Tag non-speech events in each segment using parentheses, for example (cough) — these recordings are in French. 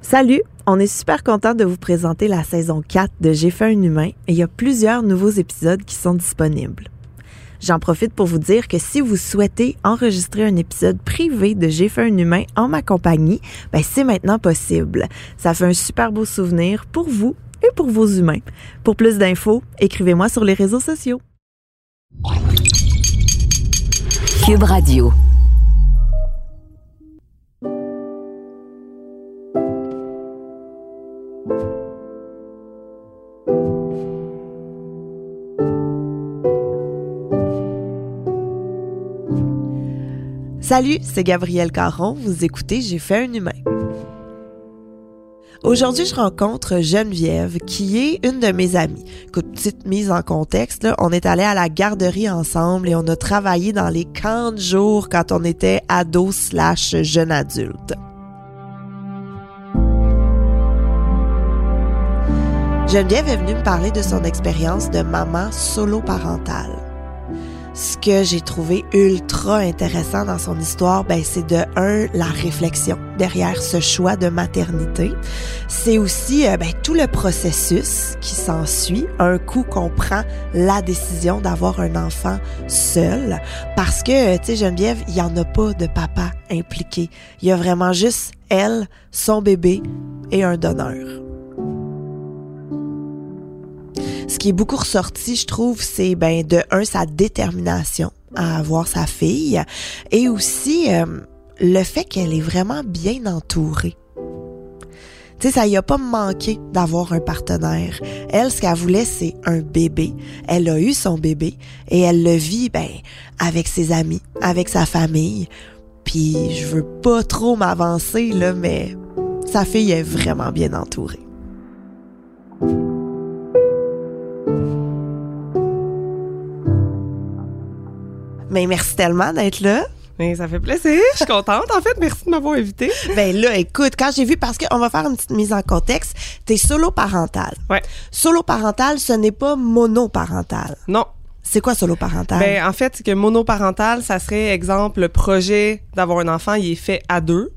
Salut, on est super content de vous présenter la saison 4 de J'ai fait un humain et il y a plusieurs nouveaux épisodes qui sont disponibles. J'en profite pour vous dire que si vous souhaitez enregistrer un épisode privé de J'ai fait un humain en ma compagnie, ben c'est maintenant possible. Ça fait un super beau souvenir pour vous et pour vos humains. Pour plus d'infos, écrivez-moi sur les réseaux sociaux. Cube Radio. Salut, c'est Gabrielle Caron. Vous écoutez J'ai fait un humain. Aujourd'hui, je rencontre Geneviève, qui est une de mes amies. Écoute, petite mise en contexte, on est allé à la garderie ensemble et on a travaillé dans les camps de jour quand on était ado slash jeune adulte. Geneviève est venue me parler de son expérience de maman solo parentale ce que j'ai trouvé ultra intéressant dans son histoire, ben c'est de un la réflexion derrière ce choix de maternité. C'est aussi euh, ben, tout le processus qui s'ensuit un coup qu'on prend la décision d'avoir un enfant seul, parce que tu sais Geneviève, il y en a pas de papa impliqué. Il y a vraiment juste elle, son bébé et un donneur. Ce qui est beaucoup ressorti, je trouve, c'est ben de un sa détermination à avoir sa fille et aussi euh, le fait qu'elle est vraiment bien entourée. Tu sais, ça y a pas manqué d'avoir un partenaire. Elle, ce qu'elle voulait, c'est un bébé. Elle a eu son bébé et elle le vit, ben, avec ses amis, avec sa famille. Puis, je veux pas trop m'avancer, là, mais sa fille est vraiment bien entourée. Mais merci tellement d'être là. Mais ça fait plaisir. Je suis contente. En fait, merci de m'avoir invité. Ben là, écoute, quand j'ai vu, parce qu'on va faire une petite mise en contexte, t'es solo parental. Ouais. Solo parental, ce n'est pas monoparental. Non. C'est quoi solo parental? Ben, en fait, que monoparental, ça serait, exemple, le projet d'avoir un enfant, il est fait à deux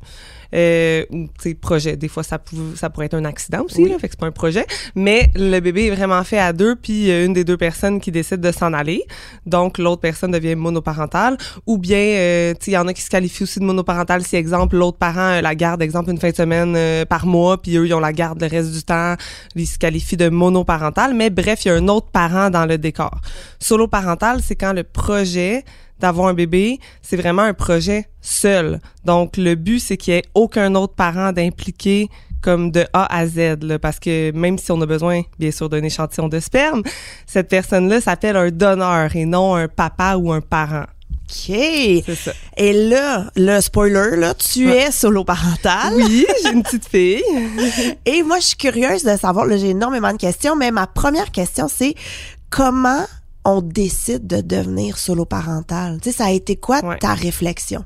euh, ou projet. Des fois, ça, ça pourrait être un accident aussi, là, fait que c'est pas un projet. Mais le bébé est vraiment fait à deux, puis euh, une des deux personnes qui décide de s'en aller. Donc, l'autre personne devient monoparentale. Ou bien, euh, tu il y en a qui se qualifient aussi de monoparental si, exemple, l'autre parent la garde, exemple, une fin de semaine euh, par mois, puis eux, ils ont la garde le reste du temps. Ils se qualifient de monoparental. Mais bref, il y a un autre parent dans le décor. Solo parental, c'est quand le projet d'avoir un bébé, c'est vraiment un projet seul. Donc, le but, c'est qu'il n'y ait aucun autre parent d'impliquer comme de A à Z, là, parce que même si on a besoin, bien sûr, d'un échantillon de sperme, cette personne-là s'appelle un donneur et non un papa ou un parent. OK. Ça. Et là, le spoiler, là, tu es solo parental. Oui, j'ai une petite fille. (laughs) et moi, je suis curieuse de savoir, là, j'ai énormément de questions, mais ma première question, c'est comment on décide de devenir solo parental? Tu sais, ça a été quoi ta réflexion?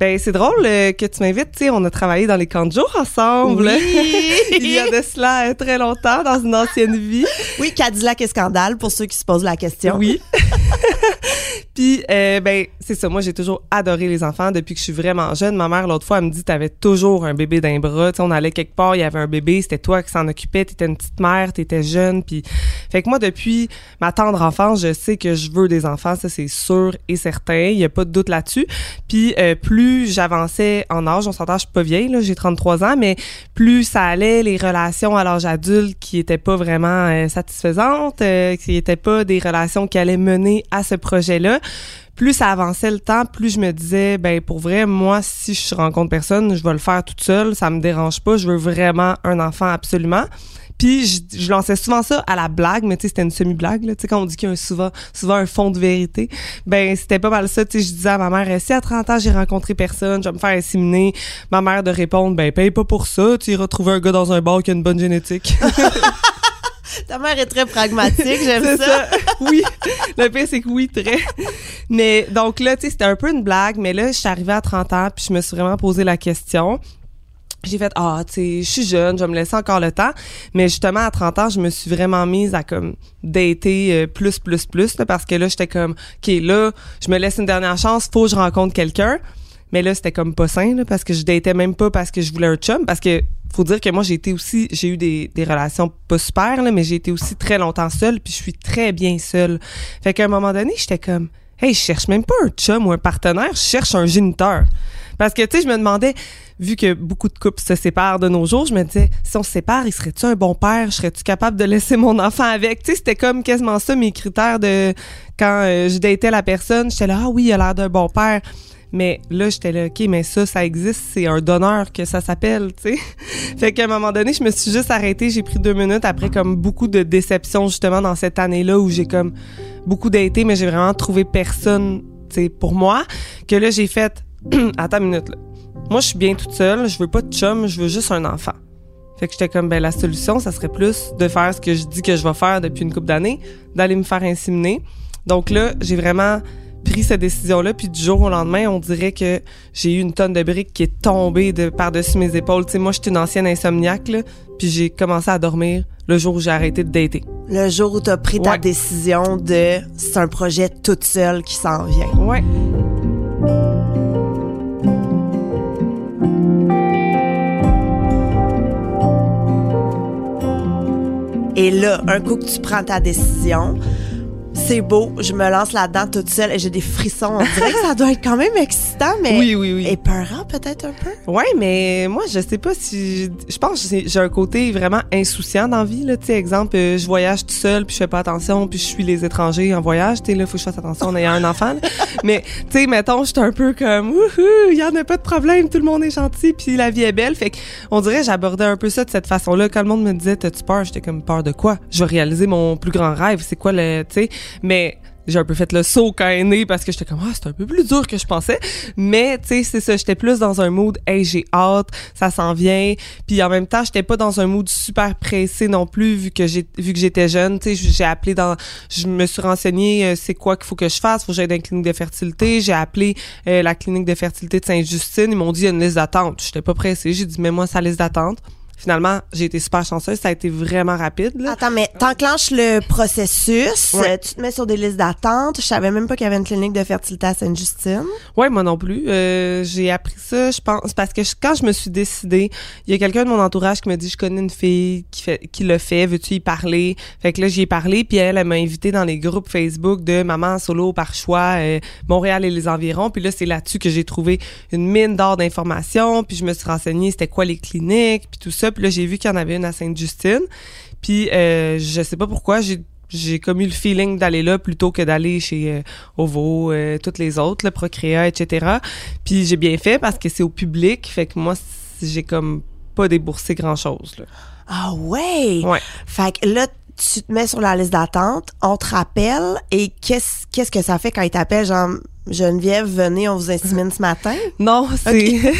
Ben c'est drôle euh, que tu m'invites, tu sais, on a travaillé dans les camps de jour ensemble. Oui. (laughs) Il y a de cela euh, très longtemps dans une ancienne vie. Oui, Cadillac et scandale pour ceux qui se posent la question. Oui. (laughs) Puis, euh, ben, c'est ça. Moi, j'ai toujours adoré les enfants depuis que je suis vraiment jeune. Ma mère, l'autre fois, elle me dit, t'avais toujours un bébé d'un bras. on allait quelque part, il y avait un bébé, c'était toi qui s'en occupait. T'étais une petite mère, t'étais jeune. Puis, fait que moi, depuis ma tendre enfance, je sais que je veux des enfants. Ça, c'est sûr et certain. Il y a pas de doute là-dessus. Puis, euh, plus j'avançais en âge, on s'entend, je suis pas vieille, là, j'ai 33 ans, mais plus ça allait, les relations à l'âge adulte qui étaient pas vraiment euh, satisfaisantes, euh, qui étaient pas des relations qui allaient mener à ce projet-là plus ça avançait le temps, plus je me disais, ben pour vrai, moi, si je rencontre personne, je vais le faire toute seule, ça me dérange pas, je veux vraiment un enfant absolument. Puis je, je lançais souvent ça à la blague, mais tu sais c'était une semi-blague tu sais quand on dit qu'il y a souvent souvent un fond de vérité. Ben c'était pas mal ça, tu sais je disais à ma mère si à 30 ans j'ai rencontré personne, je vais me faire inséminer, ma mère de répondre ben paye pas pour ça, tu iras trouver un gars dans un bar qui a une bonne génétique. (laughs) Ta mère est très pragmatique, j'aime ça. Oui. Le pire, c'est que oui, très. Mais donc là, tu sais, c'était un peu une blague, mais là, je suis arrivée à 30 ans, puis je me suis vraiment posé la question. J'ai fait ah tu sais je suis jeune je vais me laisser encore le temps mais justement à 30 ans je me suis vraiment mise à comme dater euh, plus plus plus parce que là j'étais comme OK là je me laisse une dernière chance faut que je rencontre quelqu'un mais là, c'était comme pas sain, parce que je datais même pas parce que je voulais un chum, parce que faut dire que moi j'ai été aussi j'ai eu des, des relations pas super mais j'ai été aussi très longtemps seule puis je suis très bien seule. Fait qu'à un moment donné, j'étais comme hey, je cherche même pas un chum ou un partenaire, je cherche un géniteur. Parce que tu sais, je me demandais vu que beaucoup de couples se séparent de nos jours, je me disais si on se sépare, il serait-tu un bon père, serais-tu capable de laisser mon enfant avec? Tu sais, c'était comme quasiment ça mes critères de quand euh, je datais la personne, j'étais là ah oui, il a l'air d'un bon père. Mais là, j'étais là, OK, mais ça, ça existe, c'est un donneur que ça s'appelle, tu sais. (laughs) fait qu'à un moment donné, je me suis juste arrêtée, j'ai pris deux minutes après comme beaucoup de déceptions, justement, dans cette année-là où j'ai comme beaucoup daté, mais j'ai vraiment trouvé personne, tu sais, pour moi, que là, j'ai fait, (clears throat) attends une minute, là. Moi, je suis bien toute seule, je veux pas de chum, je veux juste un enfant. Fait que j'étais comme, ben, la solution, ça serait plus de faire ce que je dis que je vais faire depuis une couple d'années, d'aller me faire inséminer. Donc là, j'ai vraiment pris cette décision-là, puis du jour au lendemain, on dirait que j'ai eu une tonne de briques qui est tombée de par-dessus mes épaules. Tu sais, moi, j'étais une ancienne insomniaque, là, puis j'ai commencé à dormir le jour où j'ai arrêté de dater. Le jour où tu as pris ta décision de c'est un projet toute seule qui s'en vient. Ouais. Et là, un coup que tu prends ta décision, c'est beau, je me lance là-dedans toute seule et j'ai des frissons. On dirait que ça doit être quand même excitant, mais oui, oui, oui. épeurant peut-être un peu. Ouais, mais moi je sais pas si je pense que j'ai un côté vraiment insouciant dans la vie là, tu sais exemple, euh, je voyage tout seul puis je fais pas attention puis je suis les étrangers en voyage, tu sais là faut que je fasse attention en ayant un enfant. (laughs) mais tu sais mettons, je suis un peu comme wouhou, il y en a pas de problème, tout le monde est gentil puis la vie est belle. Fait que on dirait j'abordais un peu ça de cette façon-là quand le monde me disait "T'as-tu peur?" J'étais comme peur de quoi? Je vais réaliser mon plus grand rêve, c'est quoi le tu sais? Mais j'ai un peu fait le saut quand elle est née parce que j'étais comme ah c'est un peu plus dur que je pensais. Mais tu sais c'est ça j'étais plus dans un mood hey j'ai hâte ça s'en vient. Puis en même temps j'étais pas dans un mood super pressé non plus vu que j'ai vu que j'étais jeune tu sais. J'ai appelé dans je me suis renseignée euh, c'est quoi qu'il faut que je fasse faut que j'aille dans une clinique de fertilité. J'ai appelé euh, la clinique de fertilité de Sainte-Justine. Ils m'ont dit il y a une liste d'attente. J'étais pas pressée. J'ai dit mais moi sa liste d'attente finalement, j'ai été super chanceuse. Ça a été vraiment rapide. Là. Attends, mais t'enclenches le processus. Ouais. euh, Tu te mets sur des listes d'attente. Je savais même pas qu'il y avait une clinique de fertilité à Sainte-Justine. Ouais, moi non plus. Euh, j'ai appris ça, je pense, parce que je- quand je me suis décidée, il y a quelqu'un de mon entourage qui m'a dit, je connais une fille qui fait, qui le fait, veux-tu y parler? Fait que là, j'y ai parlé, puis elle, elle m'a invité dans les groupes Facebook de Maman solo par choix, euh, Montréal et les environs. Puis là, c'est là-dessus que j'ai trouvé une mine d'or d'informations, puis je me suis renseignée c'était quoi les cliniques, puis tout ça. Puis là, j'ai vu qu'il y en avait une à Sainte-Justine. Puis euh, je sais pas pourquoi, j'ai j'ai comme eu le feeling d'aller là plutôt que d'aller chez euh, Ovo, euh, toutes les autres, le Procréa, etc. Puis j'ai bien fait parce que c'est au public, fait que moi, j'ai comme pas déboursé grand-chose. Ah ouais! Ouais. Fait que là, tu te mets sur la liste d'attente, on te rappelle, et qu'est-ce qu'est-ce que ça fait quand ils t'appellent, genre, Geneviève, venez, on vous insémine ce matin? Non, c'est... (laughs)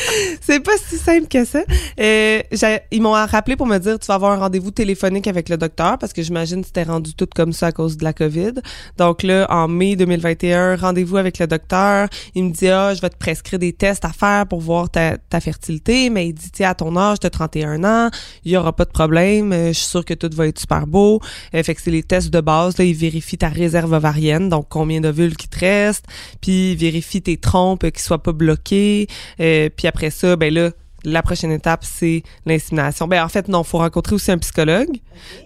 (laughs) c'est pas si simple que ça. Euh, ils m'ont rappelé pour me dire tu vas avoir un rendez-vous téléphonique avec le docteur parce que j'imagine que c'était rendu tout comme ça à cause de la COVID. Donc là, en mai 2021, rendez-vous avec le docteur. Il me dit ah, je vais te prescrire des tests à faire pour voir ta, ta fertilité, mais il dit tiens à ton âge, t'as 31 ans, il y aura pas de problème, euh, je suis sûre que tout va être super beau. Euh, fait que c'est les tests de base là, il vérifie ta réserve ovarienne, donc combien d'ovules qui te restent, puis il vérifie tes trompes euh, qui soient pas bloquées, euh, puis après ça, ben là, la prochaine étape, c'est l'insémination. Ben en fait, non, faut rencontrer aussi un psychologue.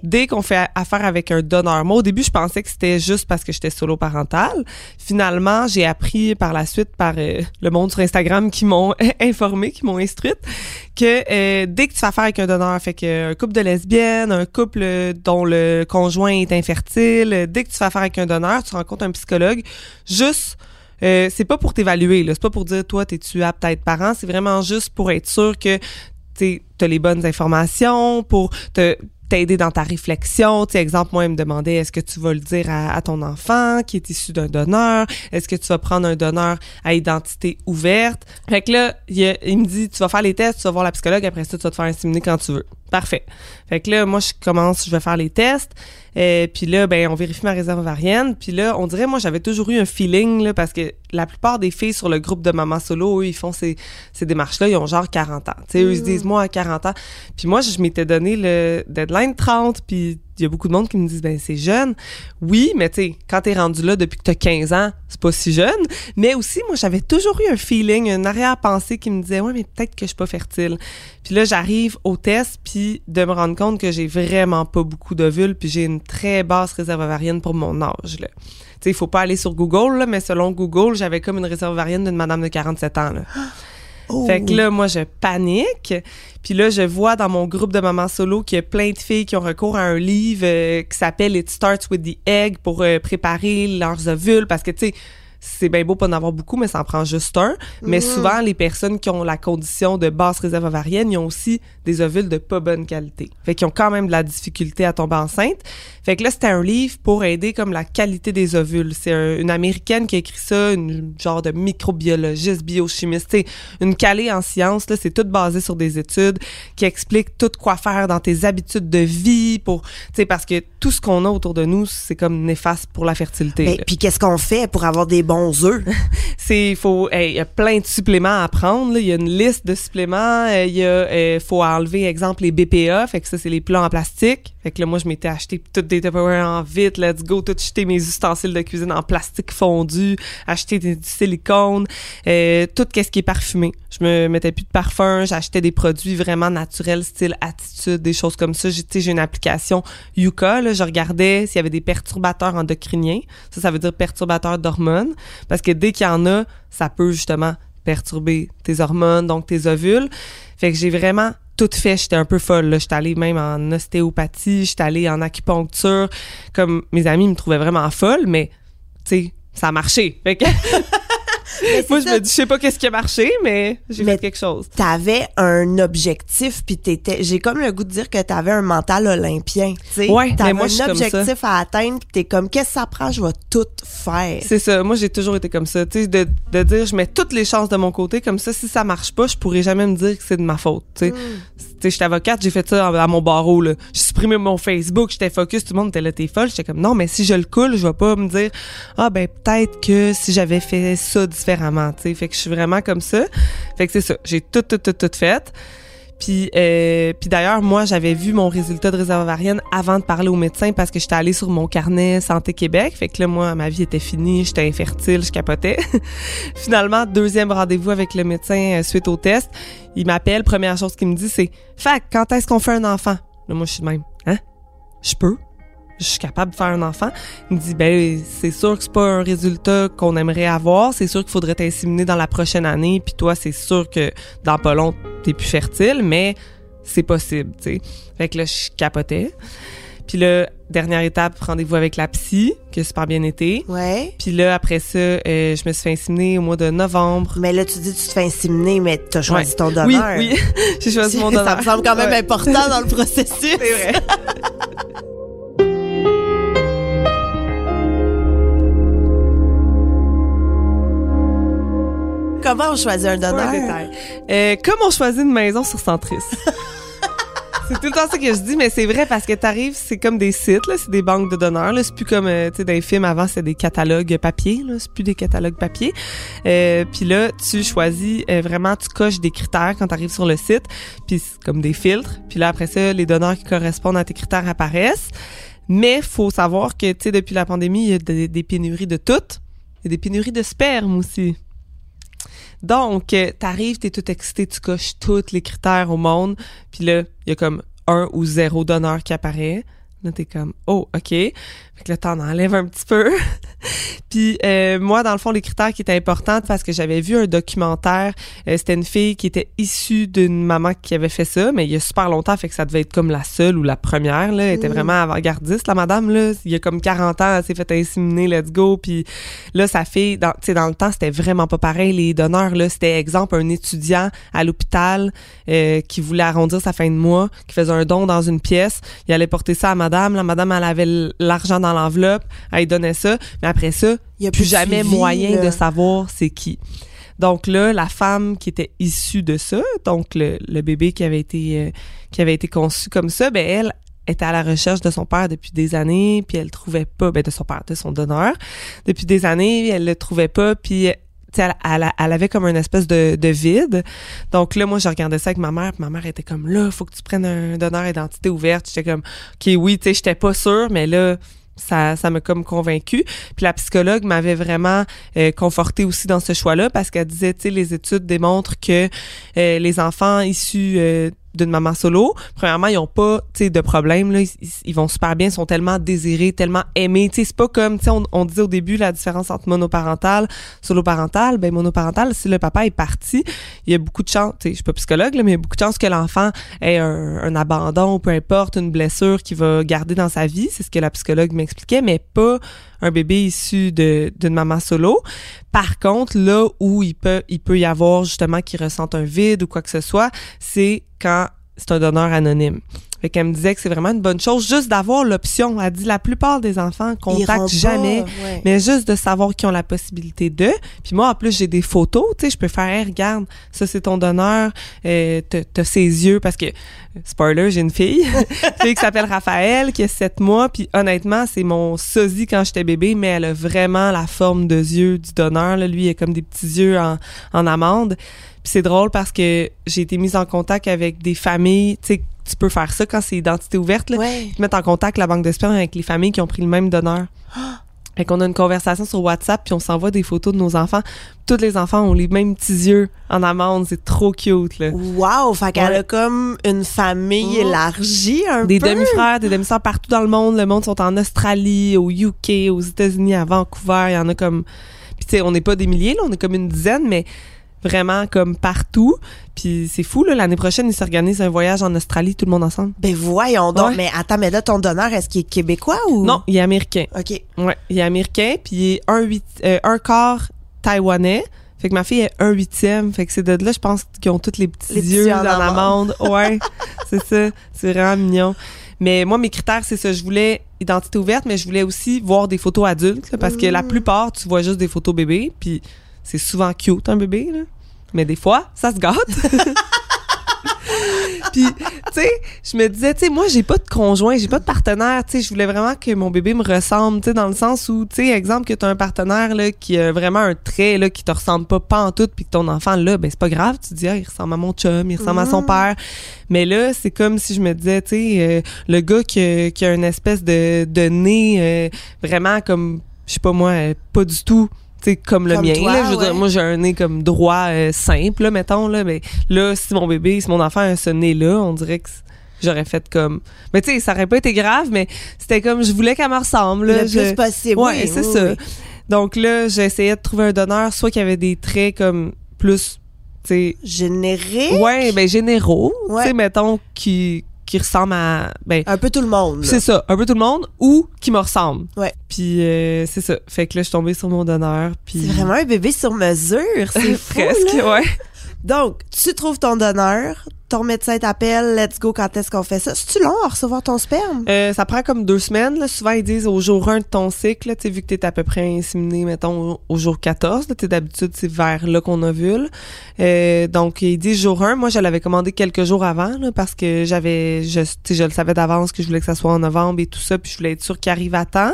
Dès qu'on fait affaire avec un donneur, moi au début, je pensais que c'était juste parce que j'étais solo parental. Finalement, j'ai appris par la suite par euh, le monde sur Instagram qui m'ont (laughs) informé, qui m'ont instruite, que euh, dès que tu fais affaire avec un donneur, fait que euh, un couple de lesbiennes, un couple dont le conjoint est infertile, dès que tu fais affaire avec un donneur, tu rencontres un psychologue, juste euh, c'est pas pour t'évaluer, là. C'est pas pour dire, toi, t'es-tu apte à être parent. C'est vraiment juste pour être sûr que tu as les bonnes informations, pour te t'aider dans ta réflexion. Tu exemple, moi, il me demandait, est-ce que tu vas le dire à, ton enfant qui est issu d'un donneur? Est-ce que tu vas prendre un donneur à identité ouverte? Fait que là, il, il me dit, tu vas faire les tests, tu vas voir la psychologue, après ça, tu vas te faire inséminer quand tu veux. Parfait. Fait que là, moi, je commence, je vais faire les tests. Euh, puis là, ben, on vérifie ma réserve ovarienne. Puis là, on dirait, moi, j'avais toujours eu un feeling, là, parce que la plupart des filles sur le groupe de Maman Solo, eux, ils font ces, ces démarches-là, ils ont genre 40 ans. Tu sais, eux, ils se disent, moi, à 40 ans. Puis moi, je m'étais donné le deadline 30, puis il y a beaucoup de monde qui me disent, ben c'est jeune. Oui, mais tu sais, quand t'es rendu là depuis que t'as 15 ans, c'est pas si jeune. Mais aussi, moi, j'avais toujours eu un feeling, une arrière-pensée qui me disait, ouais, mais peut-être que je suis pas fertile. Puis là, j'arrive au test, puis de me rendre compte que j'ai vraiment pas beaucoup d'ovules, puis j'ai une très basse réserve ovarienne pour mon âge, là. Tu sais, il faut pas aller sur Google, mais selon Google, j'avais comme une réserve ovarienne d'une madame de 47 ans, là. Oh. Fait que là, moi, je panique. Puis là, je vois dans mon groupe de mamans solo qu'il y a plein de filles qui ont recours à un livre euh, qui s'appelle It Starts with the Egg pour euh, préparer leurs ovules parce que, tu sais, c'est bien beau pas en avoir beaucoup, mais ça en prend juste un. Mais Mhm. souvent, les personnes qui ont la condition de basse réserve ovarienne, ils ont aussi des ovules de pas bonne qualité. Fait qu'ils ont quand même de la difficulté à tomber enceinte. Fait que là, c'était un livre pour aider comme la qualité des ovules. C'est un- une américaine qui a écrit ça, une genre de microbiologiste, biochimiste, une calée en sciences. Là, c'est tout basé sur des études qui expliquent tout quoi faire dans tes habitudes de vie pour, tu sais, parce que tout ce qu'on a autour de nous, c'est comme néfaste pour la fertilité. Là. puis qu'est-ce qu'on fait pour avoir des bons œufs? (laughs) c'est il faut hey, il y a plein de suppléments à prendre il y a une liste de suppléments euh, il y a euh, faut enlever exemple les BPA fait que ça c'est les plats en plastique. Fait que là moi je m'étais acheté toutes des Tupperware en vite let's go tout jeter mes ustensiles de cuisine en plastique fondu acheter du silicone euh, tout qu'est-ce qui est parfumé. Je me mettais plus de parfum j'achetais des produits vraiment naturels style attitude des choses comme ça. J'ai j'ai une application Yuka là. Je regardais s'il y avait des perturbateurs endocriniens. Ça ça veut dire perturbateurs d'hormones parce que dès qu'il y en a, ça peut justement perturber tes hormones, donc tes ovules. Fait que j'ai vraiment tout fait. J'étais un peu folle. J'étais allée même en ostéopathie, j'étais allée en acupuncture. Comme mes amis me trouvaient vraiment folle, mais tu sais, ça a marché. (laughs) moi, je ça. me dis, je sais pas qu'est-ce qui a marché, mais j'ai fait quelque chose. T'avais un objectif, puis t'étais. J'ai comme le goût de dire que t'avais un mental olympien. Ouais, t'avais moi, je un objectif à atteindre, puis t'es comme qu'est-ce que ça prend, je vais tout faire. C'est ça. Moi, j'ai toujours été comme ça. Tu de, de dire, je mets toutes les chances de mon côté. Comme ça, si ça marche pas, je pourrais jamais me dire que c'est de ma faute. Tu sais, Mm. Sais, j'étais avocate, j'ai fait ça à, à mon barreau, là. J'ai supprimé mon Facebook, j'étais focus, tout le monde était là, t'es folle. J'étais comme, non, mais si je le coule, je vais pas me dire, ah, ben, peut-être que si j'avais fait ça différemment, tu sais. Fait que je suis vraiment comme ça. Fait que c'est ça. J'ai tout, tout, tout, tout fait. Puis, euh, puis d'ailleurs, moi, j'avais vu mon résultat de réserve ovarienne avant de parler au médecin parce que j'étais allée sur mon carnet Santé Québec. Fait que là, moi, ma vie était finie, j'étais infertile, je capotais. (laughs) Finalement, deuxième rendez-vous avec le médecin euh, suite au test. Il m'appelle, première chose qu'il me dit, c'est « Fac, quand est-ce qu'on fait un enfant? » Là, moi, je suis de même. « Hein? Je peux? Je suis capable de faire un enfant? » Il me dit « Ben, c'est sûr que c'est pas un résultat qu'on aimerait avoir. C'est sûr qu'il faudrait t'inséminer dans la prochaine année. Puis toi, c'est sûr que dans pas long, t'es plus fertile, mais c'est possible, tu sais. » Fait que là, je capotais. Puis là, dernière étape, rendez-vous avec la psy, qui a super bien été. Ouais. Puis là, après ça, euh, je me suis fait inséminer au mois de novembre. Mais là, tu dis tu te fais inséminer, mais t'as choisi Ouais. ton Oui, donneur. oui, (laughs) j'ai choisi mon donneur. (laughs) Ça me semble quand même Ouais. important dans le processus. (laughs) C'est vrai. Comment on choisit un donneur? détail. Euh, comme on choisit une maison sur Centris. (laughs) c'est tout le temps ça que je dis, mais c'est vrai parce que t'arrives, c'est comme des sites, là, c'est des banques de donneurs. Là, c'est plus comme, euh, tu sais, dans les films avant, c'était des catalogues papier. Là, c'est plus des catalogues papier. Euh, puis là, tu choisis euh, vraiment, tu coches des critères quand t'arrives sur le site, puis c'est comme des filtres. Puis là, après ça, les donneurs qui correspondent à tes critères apparaissent. Mais faut savoir que, tu sais, depuis la pandémie, il y a des, des pénuries de toutes. Il y a des pénuries de sperme aussi. Donc, euh, t'arrives, t'es tout excité, tu coches tous les critères au monde, puis là, il y a comme un ou zéro donneur qui apparaît. Là, t'es comme, oh, OK. Fait que là, t'en enlèves un petit peu. (laughs) puis euh, moi, dans le fond, les critères qui étaient importants, parce que j'avais vu un documentaire, euh, c'était une fille qui était issue d'une maman qui avait fait ça, mais il y a super longtemps, fait que ça devait être comme la seule ou la première, là. Elle était Mm. vraiment avant-gardiste, la madame, là. Il y a comme 40 ans, elle s'est fait inséminer, let's go. Puis là, sa fille, dans, tu sais, dans le temps, c'était vraiment pas pareil. Les donneurs, là, c'était exemple un étudiant à l'hôpital euh, qui voulait arrondir sa fin de mois, qui faisait un don dans une pièce. Il allait porter ça à madame. La madame, elle avait l'argent dans l'enveloppe. Elle donnait ça. Mais après ça, Il y a plus jamais suivi, moyen là. de savoir c'est qui. Donc là, la femme qui était issue de ça, donc le, le bébé qui avait été euh, qui avait été conçu comme ça, ben elle était à la recherche de son père depuis des années, puis elle trouvait pas, ben de son père, de son donneur, depuis des années, elle le trouvait pas, puis elle, elle, avait comme une espèce de, de vide. Donc là, moi, je regardais ça avec ma mère, puis ma mère était comme là, faut que tu prennes un donneur identité ouverte. J'étais comme OK, oui, tu j'étais pas sûre, mais là ça ça m'a comme convaincu puis la psychologue m'avait vraiment euh, conforté aussi dans ce choix-là parce qu'elle disait tu les études démontrent que euh, les enfants issus euh, d'une maman solo, premièrement, ils ont pas, tu sais, de problème là, ils, vont super bien, ils sont tellement désirés, tellement aimés, tu sais, c'est pas comme, tu sais, on, on, disait au début la différence entre monoparental, solo-parental, ben monoparental, si le papa est parti, il y a beaucoup de chance, tu je suis pas psychologue là, mais il y a beaucoup de chances que l'enfant ait un, un abandon, peu importe, une blessure qu'il va garder dans sa vie, c'est ce que la psychologue m'expliquait, mais pas un bébé issu d'une maman solo. Par contre, là où il peut il peut y avoir justement qui ressente un vide ou quoi que ce soit, c'est quand c'est un donneur anonyme. Fait qu'elle me disait que c'est vraiment une bonne chose juste d'avoir l'option. Elle dit la plupart des enfants contactent jamais, ouais. mais juste de savoir qu'ils ont la possibilité de. Puis moi, en plus, j'ai des photos, tu sais, je peux faire, hey, regarde, ça c'est ton donneur, euh, t'as t'as ses yeux, parce que, spoiler, j'ai une fille, (laughs) une fille qui s'appelle Raphaël, qui a 7 mois, puis honnêtement, c'est mon sosie quand j'étais bébé, mais elle a vraiment la forme de yeux du donneur, là. Lui, il a comme des petits yeux en, en amande. Puis c'est drôle parce que j'ai été mise en contact avec des familles, tu sais, tu peux faire ça quand c'est identité ouverte, là. Ouais. Te mettent en contact la banque de sperme avec les familles qui ont pris le même donneur. (gasps) Fait qu'on a une conversation sur WhatsApp puis on s'envoie des photos de nos enfants. Tous les enfants ont les mêmes petits yeux en amande, c'est trop cute là. Wow, fait qu'elle Ouais. a comme une famille Mm. élargie un Des peu. demi-frères, des demi-sœurs partout dans le monde. Le monde sont en Australie, au UK, aux États-Unis, à Vancouver. Il y en a comme. Puis tu sais, on n'est pas des milliers là, on est comme une dizaine, mais vraiment comme partout. Puis c'est fou là. L'année prochaine, ils s'organisent un voyage en Australie, tout le monde ensemble. Ben voyons donc. Ouais. Mais attends, mais là, ton donneur, est-ce qu'il est québécois ou? Non, il est américain. OK. Ouais, il est américain, puis il est un, huit, euh, un quart taïwanais. Fait que ma fille est un huitième. Fait que c'est de là, je pense, qu'ils ont tous les petits Les petits yeux en dans l'amande. Ouais, (laughs) c'est ça. C'est vraiment mignon. Mais moi, mes critères, c'est ça. Je voulais identité ouverte, mais je voulais aussi voir des photos adultes, là, parce que la plupart, tu vois juste des photos bébés, puis c'est souvent cute, un bébé, là. Mais des fois, ça se gâte. (laughs) Puis, tu sais, je me disais, tu sais, moi, j'ai pas de conjoint, j'ai pas de partenaire, tu sais, je voulais vraiment que mon bébé me ressemble, tu sais, dans le sens où, tu sais, exemple, que t'as un partenaire, là, qui a vraiment un trait, là, qui te ressemble pas, pas en tout, puis que ton enfant, là, ben, c'est pas grave, tu te dis, ah, il ressemble à mon chum, il ressemble à son père. Mais là, c'est comme si je me disais, tu sais, euh, le gars qui a, qui a une espèce de, de nez, euh, vraiment comme, je sais pas moi, euh, pas du tout comme le Comme mien. toi, là, je veux ouais. dire, moi, j'ai un nez comme droit, euh, simple, là, mettons, là, mais là, si mon bébé, si mon enfant a ce nez-là, on dirait que j'aurais fait comme... Mais tu sais, ça aurait pas été grave, mais c'était comme, je voulais qu'elle me ressemble, là. le je- plus possible. Ouais, oui, c'est oui, ça. oui. Donc là, j'essayais de trouver un donneur, soit qui avait des traits comme plus, tu sais... Générique? Ouais, ben généraux, Ouais. tu sais, mettons, qui, qui ressemblent à... Ben, Un peu tout le monde. c'est ça, un peu tout le monde, ou qui me ressemble. Ouais. Puis euh, c'est ça. Fait que là, je suis tombée sur mon donneur, puis... C'est vraiment un bébé sur mesure. C'est (laughs) fou, Presque, ouais. Donc, tu trouves ton donneur, ton médecin t'appelle, let's go, quand est-ce qu'on fait ça? C'est-tu long à recevoir ton sperme? Euh, ça prend comme deux semaines. Souvent, ils disent au jour 1 de ton cycle, tu vu que tu es à peu près inséminé, mettons, au, jour 14. là, t'es D'habitude, c'est vers là qu'on ovule. Euh, donc, ils disent jour 1. Moi, je l'avais commandé quelques jours avant parce que j'avais, je, je le savais d'avance que je voulais que ça soit en novembre et tout ça, puis je voulais être sûre qu'il arrive à temps.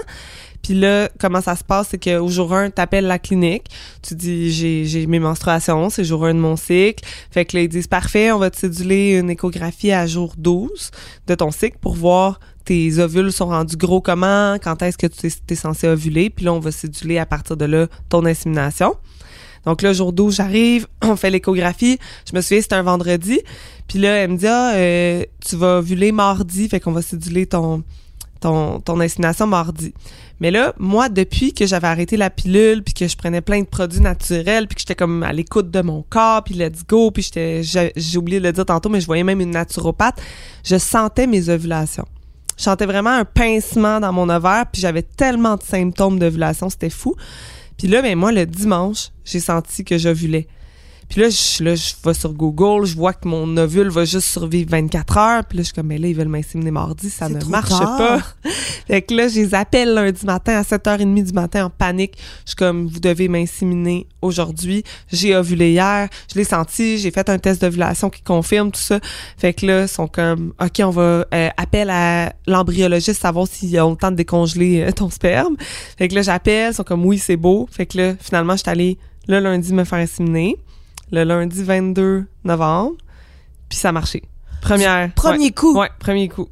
Puis là, comment ça se passe, c'est qu'au jour 1, t'appelles la clinique, tu dis j'ai mes menstruations, c'est jour 1 de mon cycle. Fait que là, ils disent parfait, on va te céduler une échographie à jour 12 de ton cycle pour voir tes ovules sont rendus gros comment, quand est-ce que tu es, censé ovuler, puis là, on va céduler à partir de là ton insémination. Donc là, jour 12, j'arrive, (clears throat) on fait l'échographie. Je me souviens, c'était un vendredi. Puis là, elle me dit, ah, euh, tu vas ovuler mardi, fait qu'on va céduler ton, ton, ton insémination mardi. Mais là, moi, depuis que j'avais arrêté la pilule, puis que je prenais plein de produits naturels, puis que j'étais comme à l'écoute de mon corps, puis let's go, puis j'étais, j'ai oublié de le dire tantôt, mais je voyais même une naturopathe, je sentais mes ovulations. Je sentais vraiment un pincement dans mon ovaire, puis j'avais tellement de symptômes d'ovulation, c'était fou. Puis là, ben moi, le dimanche, j'ai senti que j'ovulais. Puis là, je, là, je vais sur Google, je vois que mon ovule va juste survivre 24 heures. Puis là, je suis comme, mais là, ils veulent m'inséminer mardi, ça ne marche tard. pas. (laughs) fait que là, je les appelle lundi matin à 7h30 du matin en panique. Je suis comme, vous devez m'inséminer aujourd'hui. J'ai ovulé hier, je l'ai senti, j'ai fait un test d'ovulation qui confirme tout ça. Fait que là, ils sont comme, OK, on va euh, appel à l'embryologiste savoir s'ils ont le temps de décongeler euh, ton sperme. Fait que là, j'appelle, ils sont comme, oui, c'est beau. Fait que là, finalement, je suis allée le lundi me faire inséminer, le lundi 22 novembre, puis ça a marché. Première. Premier ouais. coup. Ouais, premier coup.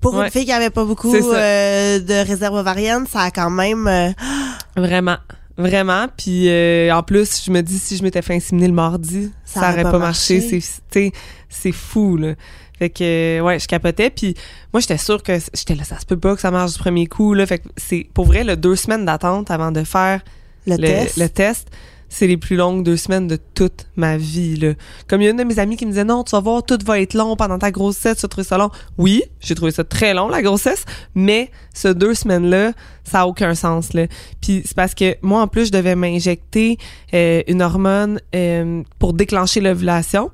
Pour Ouais. une fille qui avait pas beaucoup euh, de réserve ovarienne, ça a quand même... euh, (gasps) Vraiment. Vraiment. Puis euh, en plus, je me dis, si je m'étais fait inséminer le mardi, Ça ça, aurait pas pas marché. marché. C'est, fou, là. Fait que, ouais, je capotais. Puis moi, j'étais sûre que j'étais là, ça se peut pas que ça marche du premier coup, là. Fait que c'est, pour vrai, le deux semaines d'attente avant de faire le, le, test. le test, c'est les plus longues deux semaines de toute ma vie. Là. Comme il y a une de mes amies qui me disait non, tu vas voir, tout va être long pendant ta grossesse, tu vas trouver ça long. Oui, j'ai trouvé ça très long la grossesse, mais ce deux semaines-là, ça a aucun sens. Là. Puis c'est parce que moi en plus je devais m'injecter euh, une hormone euh, pour déclencher l'ovulation.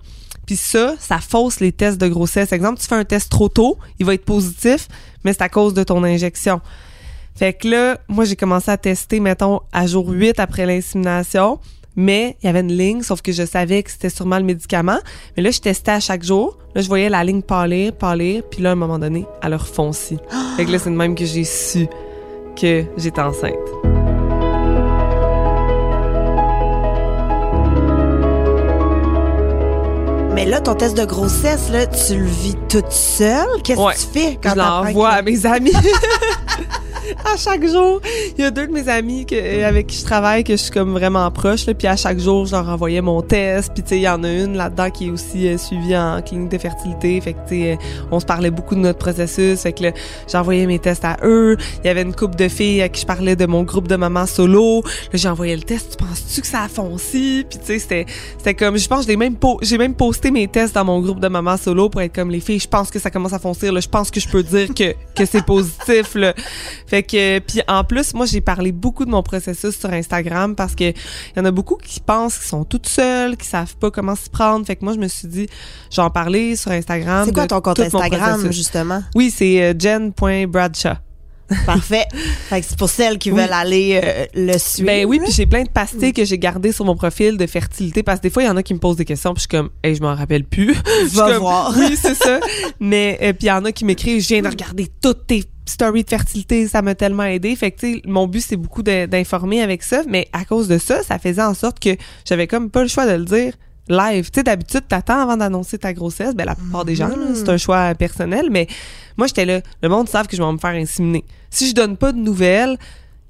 Puis ça, ça fausse les tests de grossesse. Exemple, tu fais un test trop tôt, il va être positif, mais c'est à cause de ton injection. Fait que là, moi, j'ai commencé à tester, mettons, à jour 8 après l'insémination. Mais il y avait une ligne, sauf que je savais que c'était sûrement le médicament. Mais là, je testais à chaque jour. Là, je voyais la ligne pâlir, pâlir. Puis là, à un moment donné, elle a refonci. (gasps) Fait que là, c'est de même que j'ai su que j'étais enceinte. Mais là, ton test de grossesse, là, tu le vis toute seule? Qu'est-ce Ouais. que tu fais quand je t'apprends l'envoie que- à mes amis. (laughs) à chaque jour, il y a deux de mes amis que, euh, avec qui je travaille que je suis comme vraiment proche là, puis à chaque jour, je leur envoyais mon test, puis tu sais, il y en a une là-dedans qui est aussi euh, suivie en clinique de fertilité, fait que tu sais, euh, on se parlait beaucoup de notre processus, fait que là, j'envoyais mes tests à eux. Il y avait une couple de filles à qui je parlais de mon groupe de mamans solo. Là, j'ai envoyé le test, tu penses-tu que ça a foncé? Puis tu sais, c'était c'était comme je pense que j'ai même po- j'ai même posté mes tests dans mon groupe de mamans solo pour être comme les filles, je pense que ça commence à foncer là, je pense que je peux dire que que c'est positif là. Fait que puis en plus, moi j'ai parlé beaucoup de mon processus sur Instagram parce que il y en a beaucoup qui pensent qu'ils sont toutes seules, qui savent pas comment s'y prendre. Fait que moi je me suis dit, je vais en parler sur Instagram. C'est quoi ton compte Instagram, justement? Oui, c'est euh, jen.bradshaw. Parfait. fait que c'est pour celles qui Oui. veulent aller euh, le suivre. Ben oui, puis j'ai plein de pastilles que j'ai gardées sur mon profil de fertilité parce que des fois il y en a qui me posent des questions puis je suis comme hey, je m'en rappelle plus. (laughs) Va comme, voir. Oui, c'est ça. Mais euh, puis il y en a qui m'écrivent je viens de regarder toutes tes stories de fertilité, ça m'a tellement aidé. Fait que tu sais mon but c'est beaucoup d'informer avec ça, mais à cause de ça, ça faisait en sorte que j'avais comme pas le choix de le dire live. Tu sais d'habitude t'attends avant d'annoncer ta grossesse, ben la plupart des gens Mm. c'est un choix personnel, mais moi j'étais là, le monde savent que je vais me faire inséminer. Si je donne pas de nouvelles,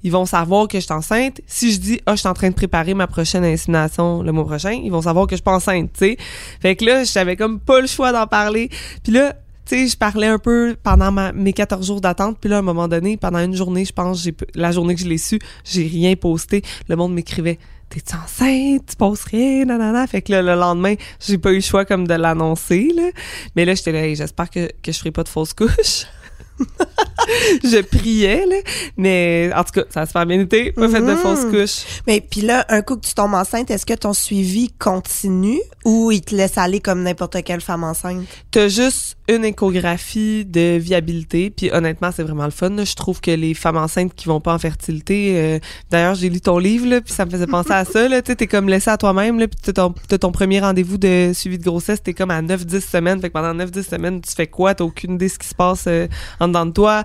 ils vont savoir que je suis enceinte. Si je dis, ah, je suis en train de préparer ma prochaine insémination le mois prochain, ils vont savoir que je suis pas enceinte, tu sais. Fait que là, j'avais comme pas le choix d'en parler. Puis là, tu sais, je parlais un peu pendant ma- mes 14 jours d'attente. Puis là, à un moment donné, pendant une journée, je pense, j'ai la journée que je l'ai su, j'ai rien posté. Le monde m'écrivait, t'es-tu enceinte? Tu poses rien? Nanana. Fait que là, le lendemain, j'ai pas eu le choix comme de l'annoncer, là. Mais là, j'étais là, Hey, j'espère que, que je ferai pas de fausse couche. (laughs) (laughs) je priais, là. Mais en tout cas, ça a super bien été. Pas fait de Mhm. fausse couche. Mais puis là, un coup que tu tombes enceinte, est-ce que ton suivi continue ou il te laisse aller comme n'importe quelle femme enceinte? T'as juste une échographie de viabilité, puis honnêtement, c'est vraiment le fun. là. Je trouve que les femmes enceintes qui vont pas en fertilité, euh, d'ailleurs, j'ai lu ton livre, là, puis ça me faisait penser à ça. Tu t'es comme laissé à toi-même, là, puis t'as ton, premier rendez-vous de suivi de grossesse, t'es comme à 9-10 semaines. Fait que pendant 9-10 semaines, tu fais quoi? T'as aucune idée de ce qui se passe euh, en dedans de toi.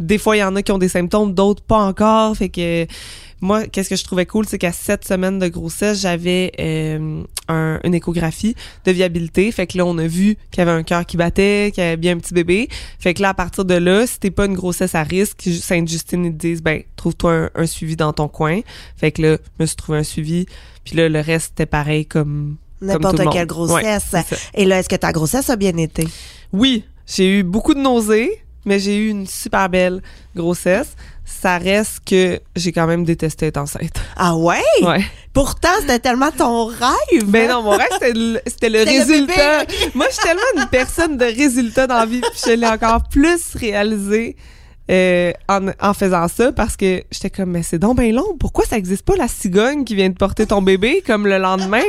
Des fois, il y en a qui ont des symptômes, d'autres pas encore. Fait que moi, qu'est-ce que je trouvais cool, c'est qu'à 7 semaines de grossesse, j'avais euh, un- une échographie de viabilité. Fait que là, on a vu qu'il y avait un cœur qui battait, qu'il y avait bien un petit bébé. Fait que là, à partir de là, si t'es pas une grossesse à risque, Sainte-Justine, ils te disent, ben, trouve-toi un, un suivi dans ton coin. Fait que là, je me suis trouvé un suivi. Puis là, le reste, c'était pareil comme... N'importe quelle grossesse. Ouais. Et là, est-ce que ta grossesse a bien été? Oui, j'ai eu beaucoup de nausées, mais j'ai eu une super belle grossesse. Ça reste que j'ai quand même détesté être enceinte. (laughs) Ah ouais? Ouais. Pourtant, c'était tellement ton rêve. Ben non, mon rêve, c'était le, c'était le C'était résultat. (laughs) Moi, je suis tellement une personne de résultat dans la vie, puis je l'ai encore plus réalisé euh, en, en faisant ça parce que j'étais comme, mais c'est donc bien long. Pourquoi ça existe pas la cigogne qui vient de porter ton bébé comme le lendemain?